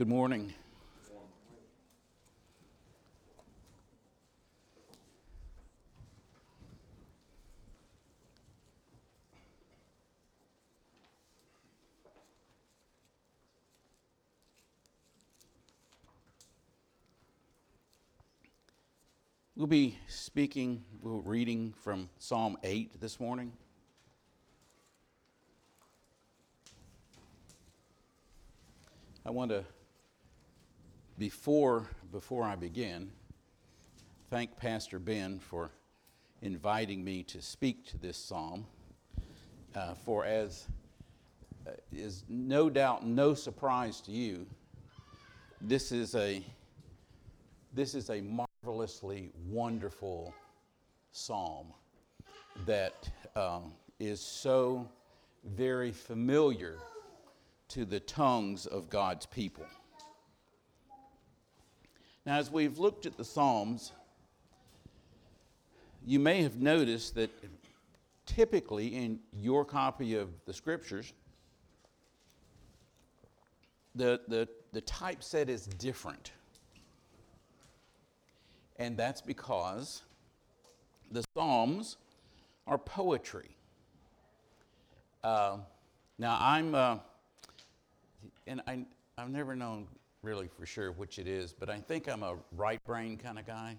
Good morning. We'll be speaking, we'll reading from Psalm 8 this morning. I want to, before, before I begin, thank Pastor Ben for inviting me to speak to this psalm. Uh, for as uh, is no doubt no surprise to you, this is a this is a marvelously wonderful psalm that um, is so very familiar to the tongues of God's people. Now, as we've looked at the Psalms, you may have noticed that typically in your copy of the scriptures, the, the, the typeset is different. And that's because the Psalms are poetry. Uh, now, I'm. Uh, and I, I've never known really for sure which it is, but I think I'm a right brain kind of guy.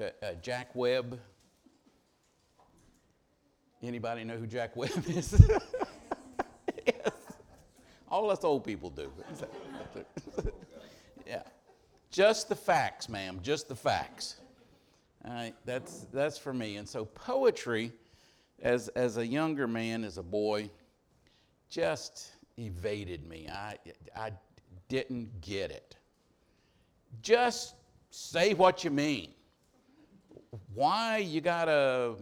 Uh, uh, Jack Webb. Anybody know who Jack Webb is? yes. All us old people do. yeah. Just the facts, ma'am. Just the facts. All right, that's, that's for me. And so poetry, as, as a younger man, as a boy, just evaded me. I, I didn't get it. Just say what you mean. Why you gotta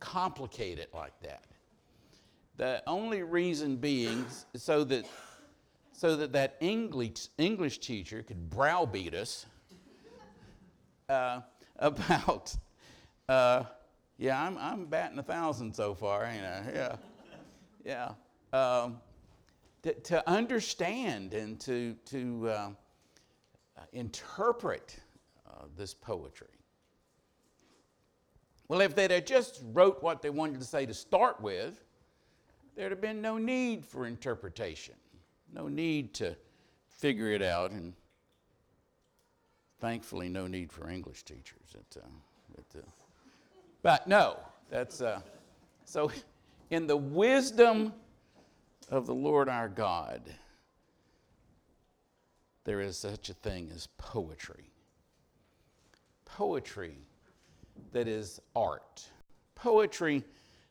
complicate it like that? The only reason being so that so that that English English teacher could browbeat us uh, about. Uh, yeah, I'm I'm batting a thousand so far, ain't I? Yeah, yeah. Um, to, to understand and to, to uh, interpret uh, this poetry. Well, if they'd have just wrote what they wanted to say to start with, there'd have been no need for interpretation, no need to figure it out, and thankfully, no need for English teachers. At, uh, at, uh, but no, that's uh, so. In the wisdom of the Lord our God, there is such a thing as poetry. Poetry that is art. Poetry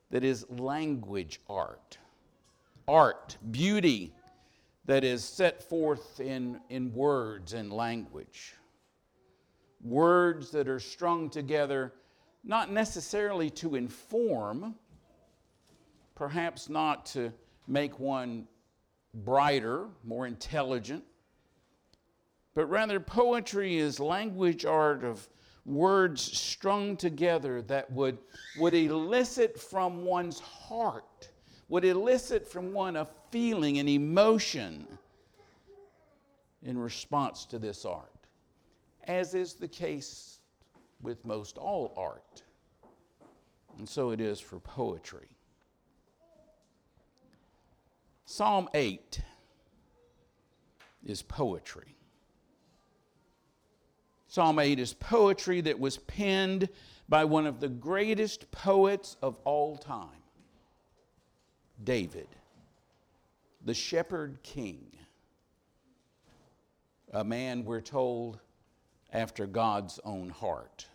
that is language art. Art, beauty that is set forth in, in words and language. Words that are strung together not necessarily to inform, perhaps not to make one brighter, more intelligent, but rather poetry is language art of words strung together that would, would elicit from one's heart, would elicit from one a feeling, an emotion in response to this art, as is the case with most all art. And so it is for poetry. Psalm 8 is poetry. Psalm 8 is poetry that was penned by one of the greatest poets of all time, David, the shepherd king, a man, we're told, after God's own heart.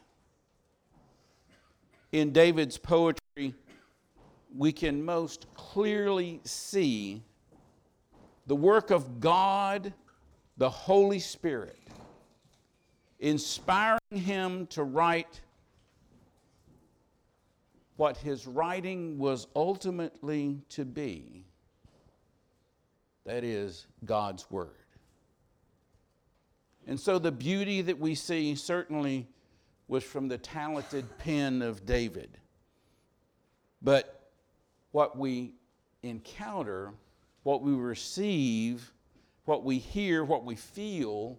In David's poetry, we can most clearly see the work of God, the Holy Spirit, inspiring him to write what his writing was ultimately to be that is, God's Word. And so the beauty that we see certainly was from the talented pen of David. But what we encounter, what we receive what we hear, what we feel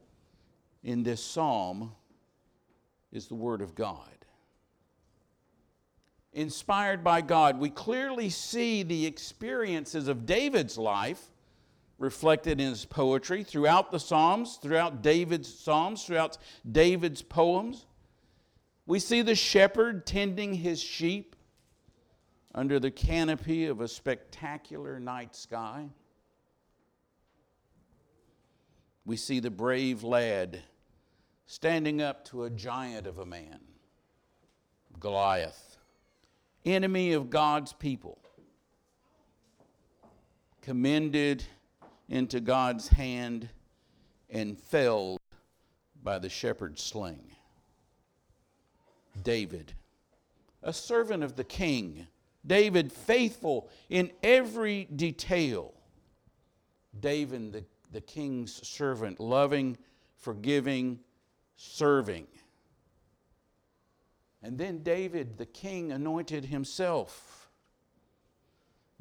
in this psalm is the Word of God. Inspired by God, we clearly see the experiences of David's life reflected in his poetry throughout the Psalms, throughout David's Psalms, throughout David's poems. We see the shepherd tending his sheep under the canopy of a spectacular night sky. We see the brave lad standing up to a giant of a man, Goliath, enemy of God's people, commended into God's hand and felled by the shepherd's sling. David, a servant of the king, David, faithful in every detail. David, the, the king's servant, loving, forgiving, serving. And then David, the king, anointed himself.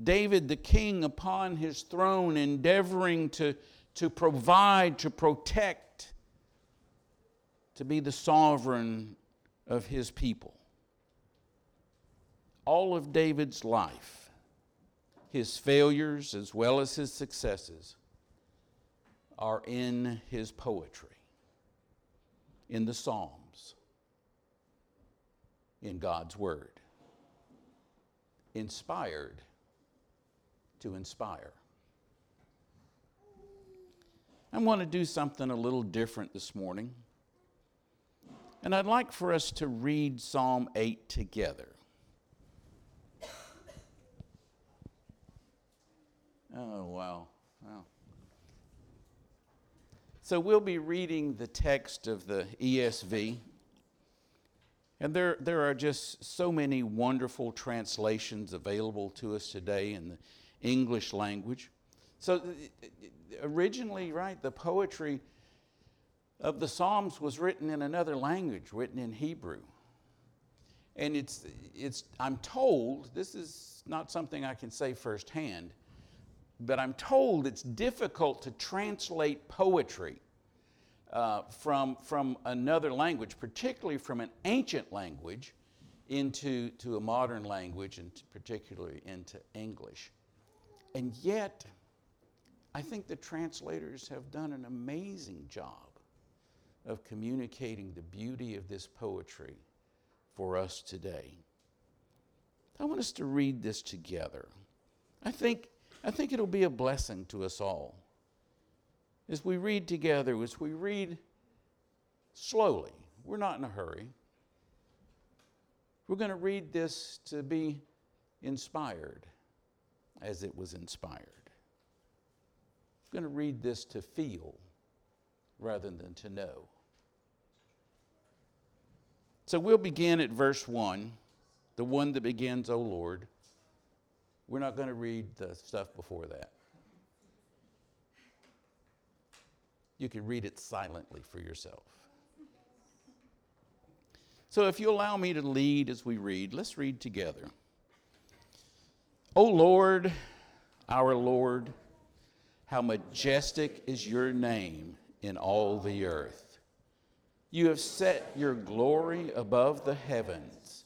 David, the king, upon his throne, endeavoring to, to provide, to protect, to be the sovereign of his people. All of David's life, his failures as well as his successes, are in his poetry in the Psalms, in God's Word. Inspired to inspire. I want to do something a little different this morning. And I'd like for us to read Psalm 8 together. Oh, wow. Wow. So we'll be reading the text of the ESV. And there, there are just so many wonderful translations available to us today in the English language. So uh, originally, right, the poetry of the Psalms was written in another language, written in Hebrew. And it's, it's, I'm told, this is not something I can say firsthand, but I'm told it's difficult to translate poetry uh, from, from another language, particularly from an ancient language, into to a modern language, and particularly into English. And yet, I think the translators have done an amazing job of communicating the beauty of this poetry for us today. I want us to read this together. I think I think it'll be a blessing to us all. As we read together, as we read slowly, we're not in a hurry. We're going to read this to be inspired as it was inspired. We're going to read this to feel rather than to know. So we'll begin at verse 1, the one that begins, O Lord. We're not going to read the stuff before that. You can read it silently for yourself. So, if you allow me to lead as we read, let's read together. O Lord, our Lord, how majestic is your name in all the earth. You have set your glory above the heavens.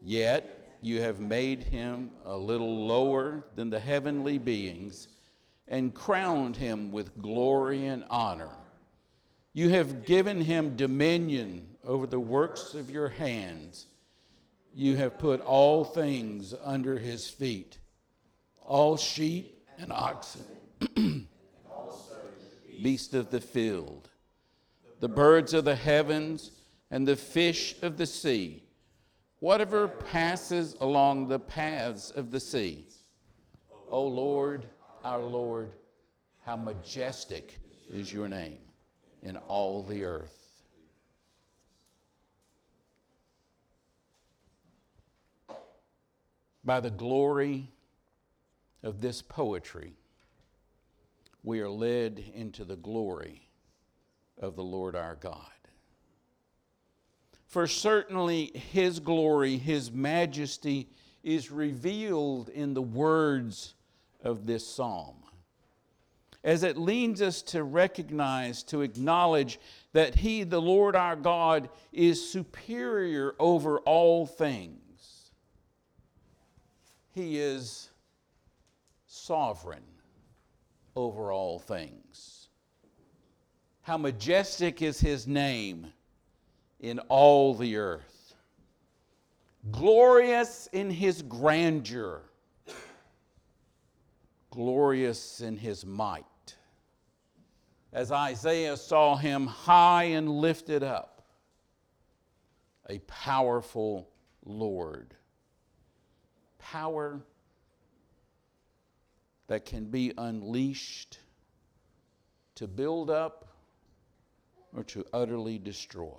Yet you have made him a little lower than the heavenly beings and crowned him with glory and honor. You have given him dominion over the works of your hands. You have put all things under his feet all sheep and oxen, beasts of the field, the birds of the heavens, and the fish of the sea whatever passes along the paths of the sea. O Lord, our Lord, How majestic is your name in all the earth. By the glory of this poetry, we are led into the glory of the Lord our God. For certainly his glory, his majesty is revealed in the words of this psalm. As it leads us to recognize, to acknowledge that he, the Lord our God, is superior over all things. He is sovereign over all things. How majestic is his name in all the earth, glorious in his grandeur, glorious in his might. As Isaiah saw him high and lifted up, a powerful Lord. Power that can be unleashed to build up or to utterly destroy.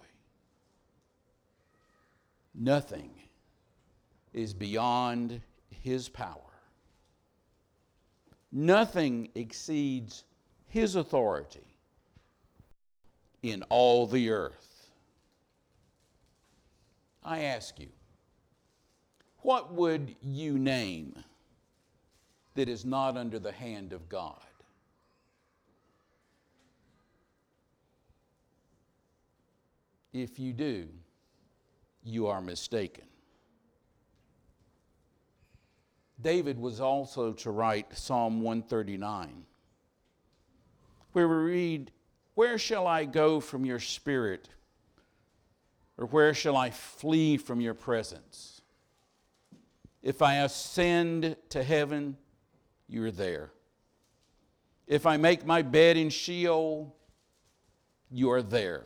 Nothing is beyond his power. Nothing exceeds his authority in all the earth. I ask you, what would you name that is not under the hand of God. If you do, you are mistaken. David was also to write Psalm 139, where we read, Where shall I go from your spirit? Or where shall I flee from your presence? If I ascend to heaven, you're there. If I make my bed in Sheol, you are there.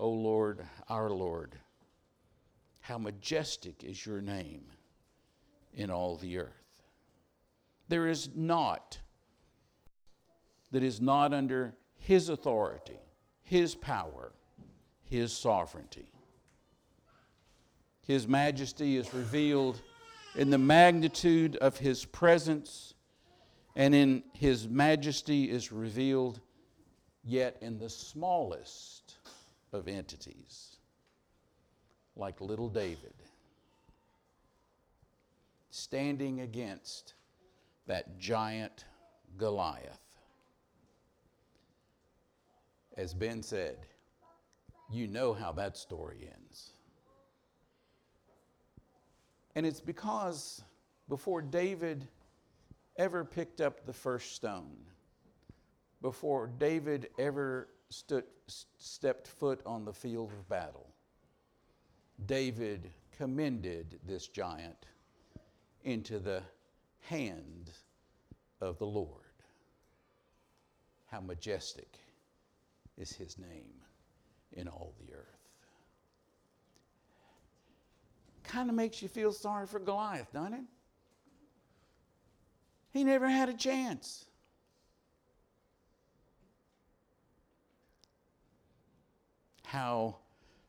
O Lord, our Lord, how majestic is your name in all the earth. There is naught that is not under his authority, his power, his sovereignty. His majesty is revealed in the magnitude of his presence and in his majesty is revealed yet in the smallest of entities, like little David, standing against that giant Goliath. As Ben said, you know how that story ends. And it's because before David ever picked up the first stone, before David ever stood, stepped foot on the field of battle, David commended this giant into the hand of the Lord. How majestic is his name in all the earth. Kind of makes you feel sorry for Goliath, doesn't it? He never had a chance. How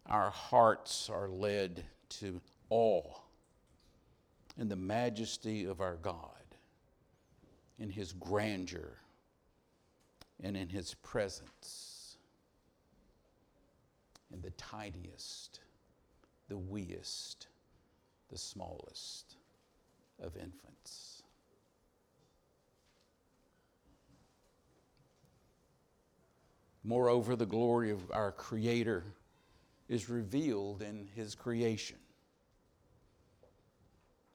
our hearts are led to awe in the majesty of our God, in His grandeur, and in His presence, in the tiniest, the weest, the smallest of infants. Moreover, the glory of our Creator is revealed in His creation.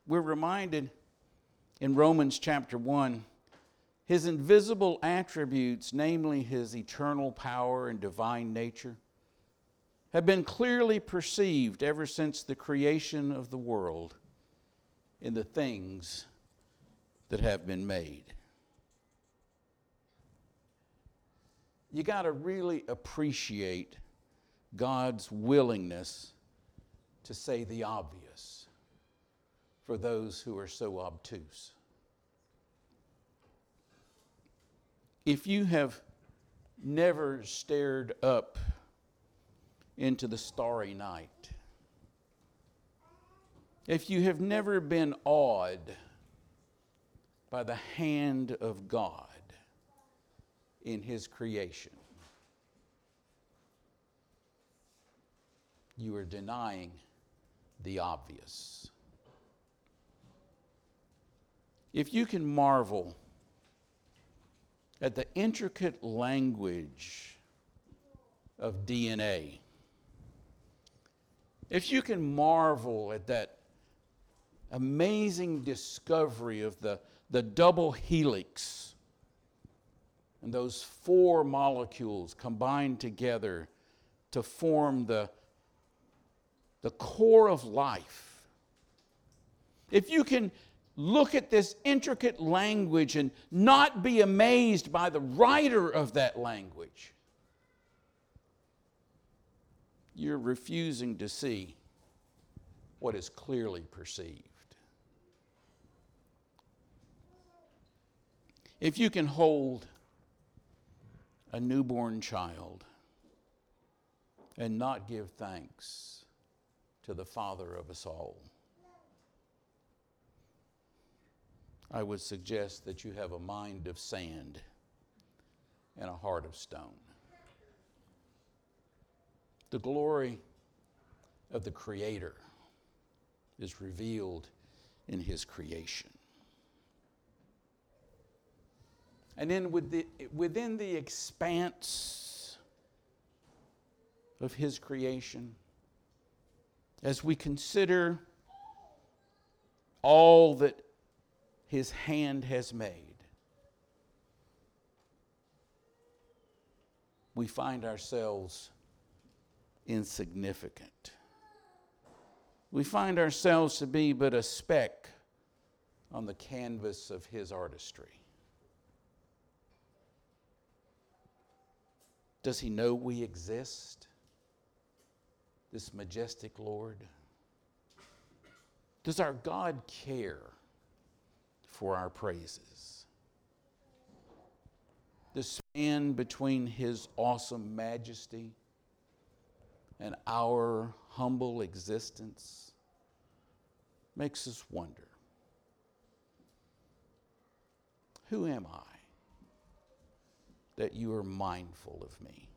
We're reminded in Romans chapter 1 his invisible attributes, namely his eternal power and divine nature, have been clearly perceived ever since the creation of the world in the things that have been made. You got to really appreciate God's willingness to say the obvious for those who are so obtuse. If you have never stared up into the starry night, if you have never been awed by the hand of God in His creation, you are denying the obvious. If you can marvel at the intricate language of DNA, if you can marvel at that amazing discovery of the, the double helix and those four molecules combined together to form the, the core of life, if you can look at this intricate language and not be amazed by the writer of that language, you're refusing to see what is clearly perceived. If you can hold a newborn child and not give thanks to the Father of us all, I would suggest that you have a mind of sand and a heart of stone. The glory of the Creator is revealed in His creation. And then within the expanse of His creation, as we consider all that His hand has made, we find ourselves insignificant. We find ourselves to be but a speck on the canvas of His artistry. Does He know we exist? This majestic Lord? Does our God care for our praises? The span between His awesome majesty and our humble existence makes us wonder Who am I that you are mindful of me?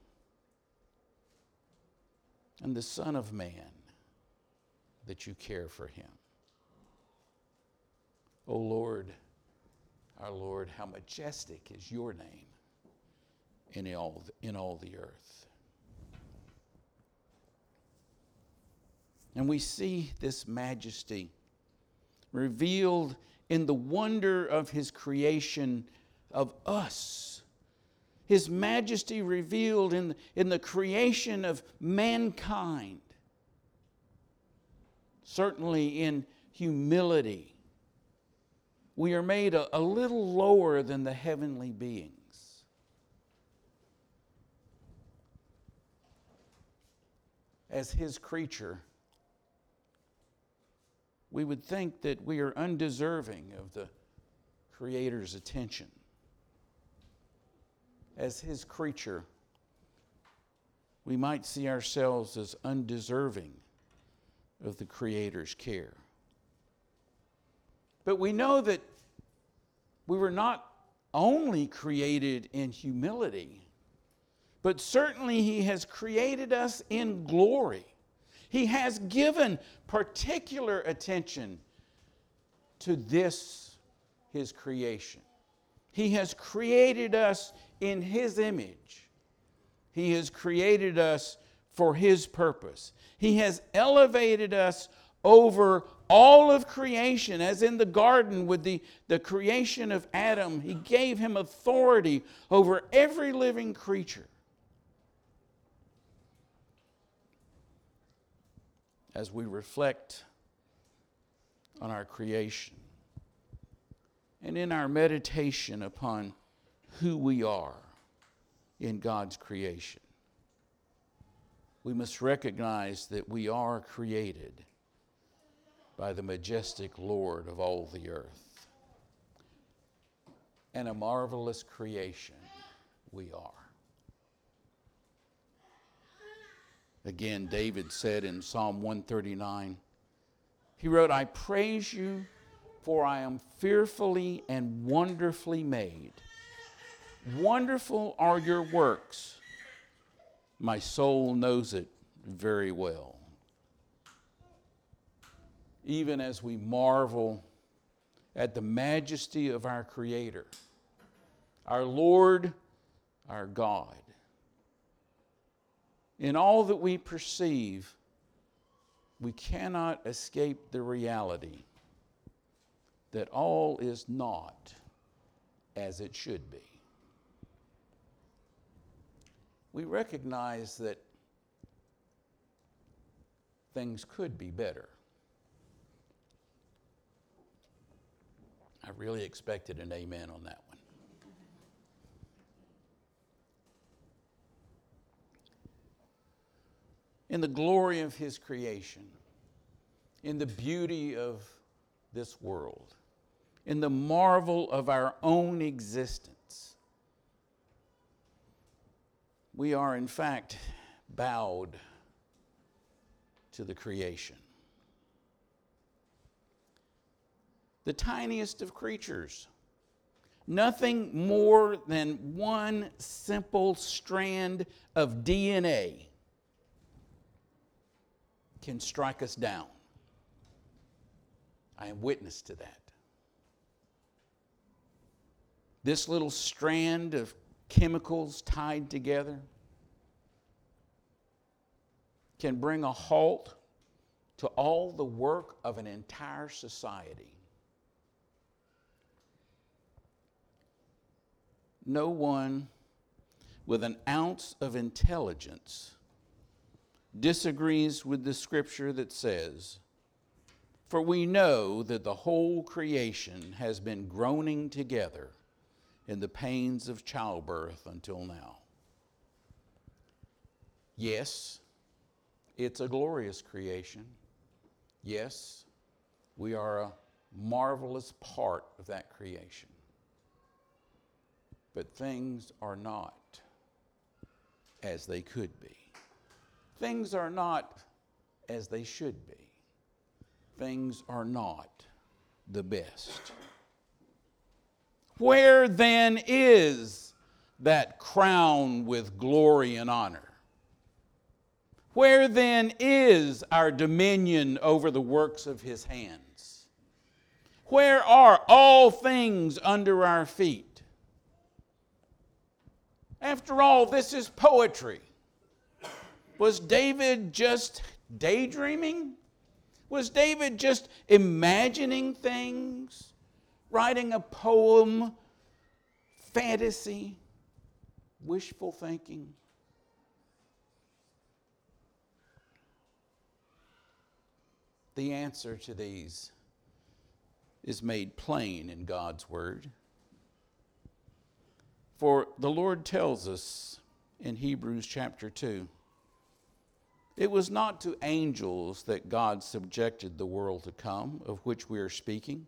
And the Son of Man that you care for him. O oh Lord, our Lord, how majestic is your name in all, in all the earth. And we see this majesty revealed in the wonder of his creation of us. His majesty revealed in, in the creation of mankind. Certainly in humility. We are made a, a little lower than the heavenly beings. As his creature, we would think that we are undeserving of the Creator's attention. As His creature, we might see ourselves as undeserving of the Creator's care. But we know that we were not only created in humility, but certainly He has created us in glory. He has given particular attention to this, His creation. He has created us in His image. He has created us for His purpose. He has elevated us over all of creation, as in the garden with the, the creation of Adam, he gave him authority over every living creature. As we reflect on our creation and in our meditation upon who we are in God's creation, we must recognize that we are created by the majestic Lord of all the earth. And a marvelous creation we are. Again, David said in Psalm 139, he wrote, I praise you, for I am fearfully and wonderfully made. Wonderful are your works. My soul knows it very well. Even as we marvel at the majesty of our Creator, our Lord, our God, in all that we perceive, we cannot escape the reality that all is not as it should be. We recognize that things could be better. I really expected an amen on that one. in the glory of His creation, in the beauty of this world, in the marvel of our own existence. We are, in fact, bowed to the creation. The tiniest of creatures, nothing more than one simple strand of DNA can strike us down. I am witness to that. This little strand of chemicals tied together can bring a halt to all the work of an entire society. No one with an ounce of intelligence disagrees with the scripture that says, For we know that the whole creation has been groaning together in the pains of childbirth until now. Yes, it's a glorious creation. Yes, we are a marvelous part of that creation. But things are not as they could be. Things are not as they should be. Things are not the best. Where then is that crown with glory and honor? Where then is our dominion over the works of his hands? Where are all things under our feet? After all, this is poetry. Was David just daydreaming? Was David just imagining things? Writing a poem, fantasy, wishful thinking? The answer to these is made plain in God's Word. For the Lord tells us in Hebrews chapter 2 it was not to angels that God subjected the world to come, of which we are speaking.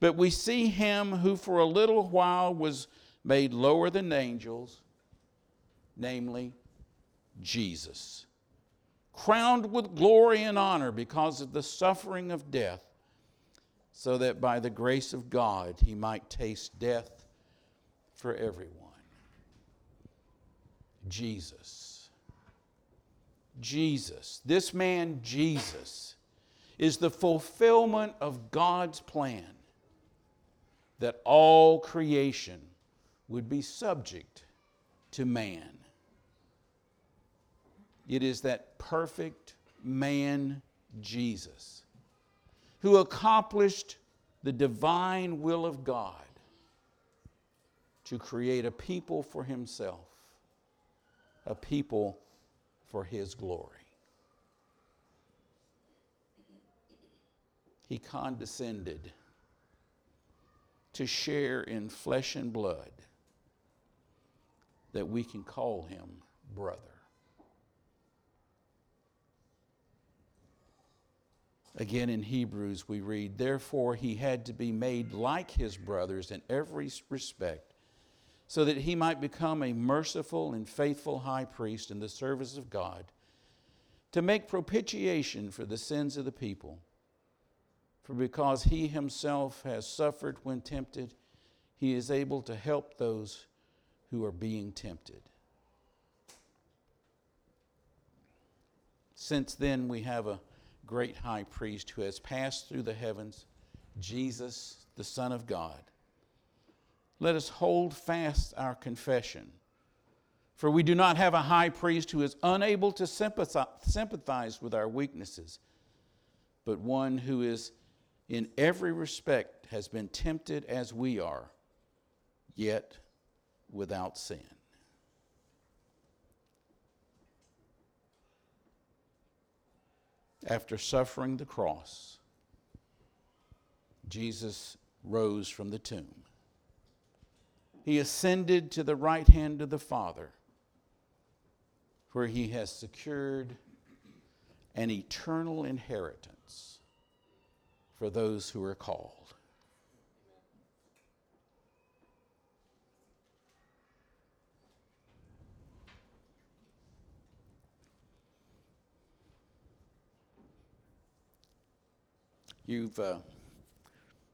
but we see him who for a little while was made lower than angels, namely Jesus, crowned with glory and honor because of the suffering of death, so that by the grace of God he might taste death for everyone. Jesus. Jesus. This man, Jesus, is the fulfillment of God's plan that all creation would be subject to man. It is that perfect man, Jesus, who accomplished the divine will of God to create a people for himself, a people for his glory. He condescended to share in flesh and blood that we can call him brother. Again in Hebrews, we read, Therefore he had to be made like his brothers in every respect, so that he might become a merciful and faithful high priest in the service of God, to make propitiation for the sins of the people. For because he himself has suffered when tempted, he is able to help those who are being tempted. Since then, we have a great high priest who has passed through the heavens, Jesus, the Son of God. Let us hold fast our confession. For we do not have a high priest who is unable to sympathize with our weaknesses, but one who is in every respect has been tempted as we are, yet without sin. After suffering the cross, Jesus rose from the tomb. He ascended to the right hand of the Father, where he has secured an eternal inheritance for those who are called. You've uh,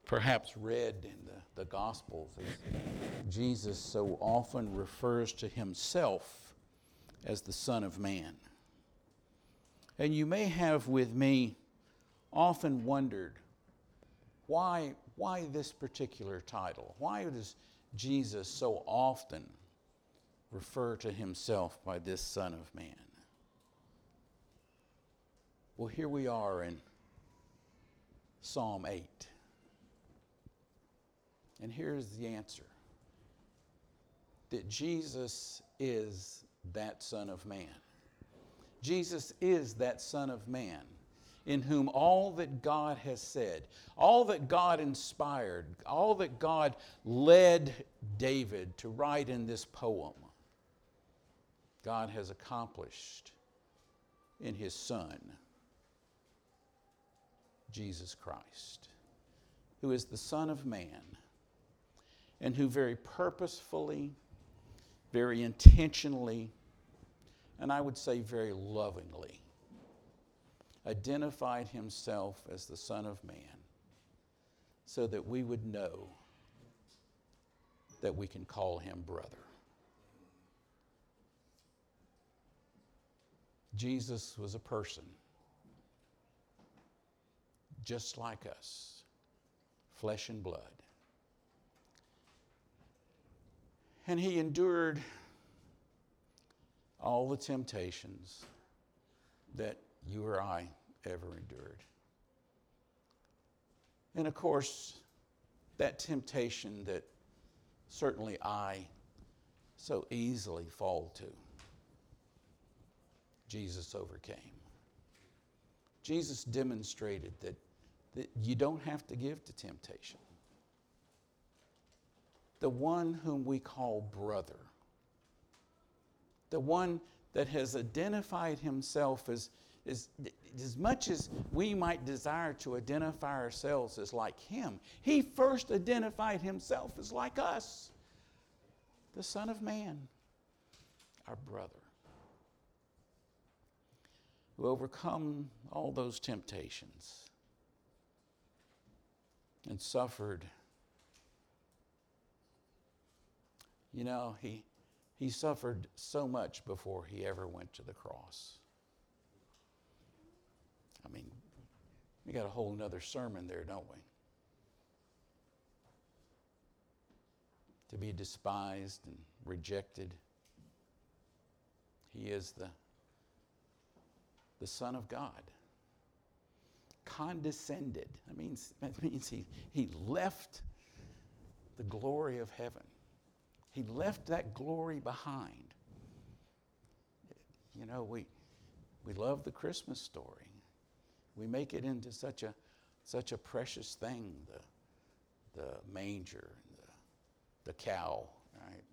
perhaps read in the, the Gospels, that Jesus so often refers to himself as the Son of Man. And you may have with me often wondered why, why this particular title? Why does Jesus so often refer to himself by this Son of Man? Well, here we are in Psalm 8. And here's the answer that Jesus is that Son of Man. Jesus is that Son of Man in whom all that God has said, all that God inspired, all that God led David to write in this poem, God has accomplished in His Son, Jesus Christ, who is the Son of Man and who very purposefully, very intentionally, and I would say very lovingly identified himself as the Son of Man so that we would know that we can call him brother. Jesus was a person just like us, flesh and blood. And he endured all the temptations that you or I ever endured. And of course, that temptation that certainly I so easily fall to, Jesus overcame. Jesus demonstrated that, that you don't have to give to temptation. The one whom we call brother, the one that has identified himself as as, as much as we might desire to identify ourselves as like him, he first identified himself as like us, the Son of Man, our brother. who overcome all those temptations and suffered. You know, he, he suffered so much before he ever went to the cross. I mean, we got a whole nother sermon there, don't we? To be despised and rejected. He is the, the Son of God. Condescended. That means, that means he, he left the glory of heaven. He left that glory behind. You know, we, we love the Christmas story. We make it into such a, such a precious thing, the, the manger, the, the cow, right?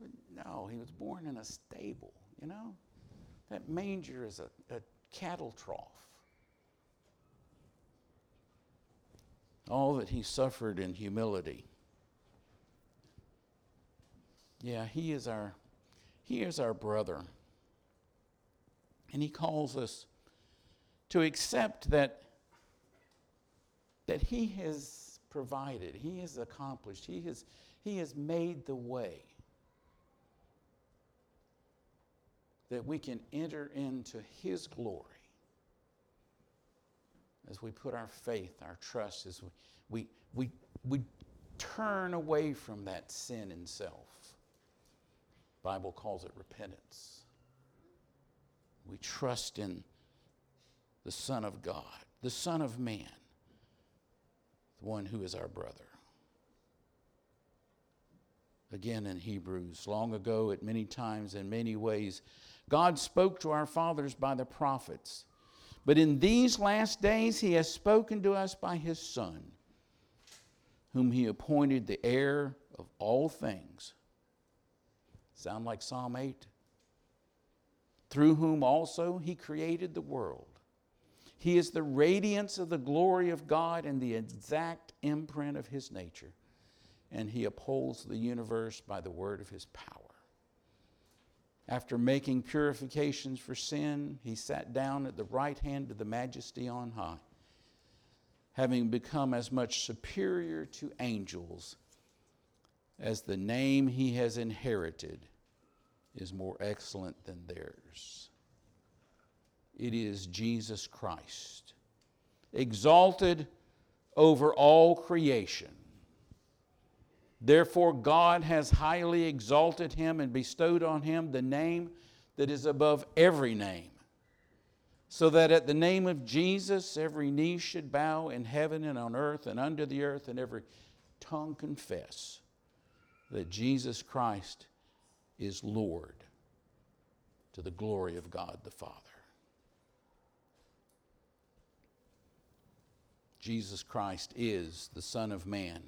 But no, he was born in a stable, you know? That manger is a, a cattle trough. All that he suffered in humility. Yeah, he is our he is our brother. And he calls us to accept that, that He has provided, He has accomplished, He has, he has made the way that we can enter into His glory as we put our faith, our trust, as we, we, we, we turn away from that sin in self. Bible calls it repentance. We trust in the Son of God, the Son of Man, the one who is our brother. Again in Hebrews, long ago, at many times, in many ways, God spoke to our fathers by the prophets. But in these last days, He has spoken to us by His Son, whom He appointed the heir of all things. Sound like Psalm 8? Through whom also He created the world. He is the radiance of the glory of God and the exact imprint of His nature. And He upholds the universe by the word of His power. After making purifications for sin, He sat down at the right hand of the majesty on high, having become as much superior to angels as the name He has inherited is more excellent than theirs it is Jesus Christ, exalted over all creation. Therefore, God has highly exalted him and bestowed on him the name that is above every name, so that at the name of Jesus every knee should bow in heaven and on earth and under the earth, and every tongue confess that Jesus Christ is Lord to the glory of God the Father. Jesus Christ is the Son of Man,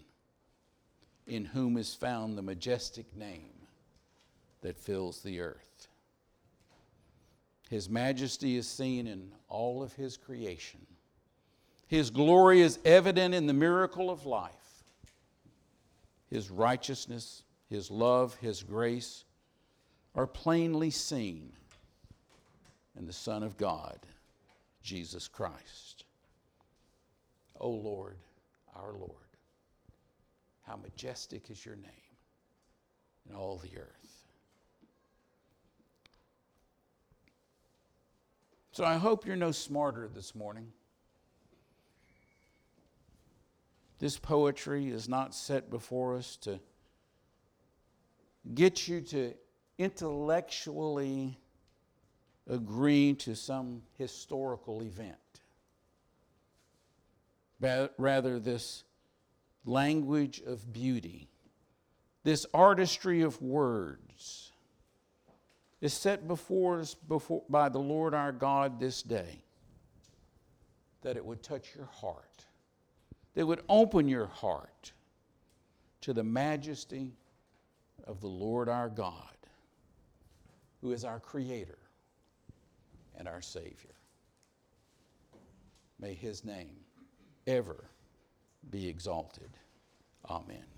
in whom is found the majestic name that fills the earth. His majesty is seen in all of His creation. His glory is evident in the miracle of life. His righteousness, His love, His grace are plainly seen in the Son of God, Jesus Christ. O Lord, our Lord, how majestic is your name in all the earth. So I hope you're no smarter this morning. This poetry is not set before us to get you to intellectually agree to some historical event rather, this language of beauty, this artistry of words, is set before us before, by the Lord our God this day, that it would touch your heart, that it would open your heart to the majesty of the Lord our God, who is our Creator and our Savior. May His name ever be exalted. Amen.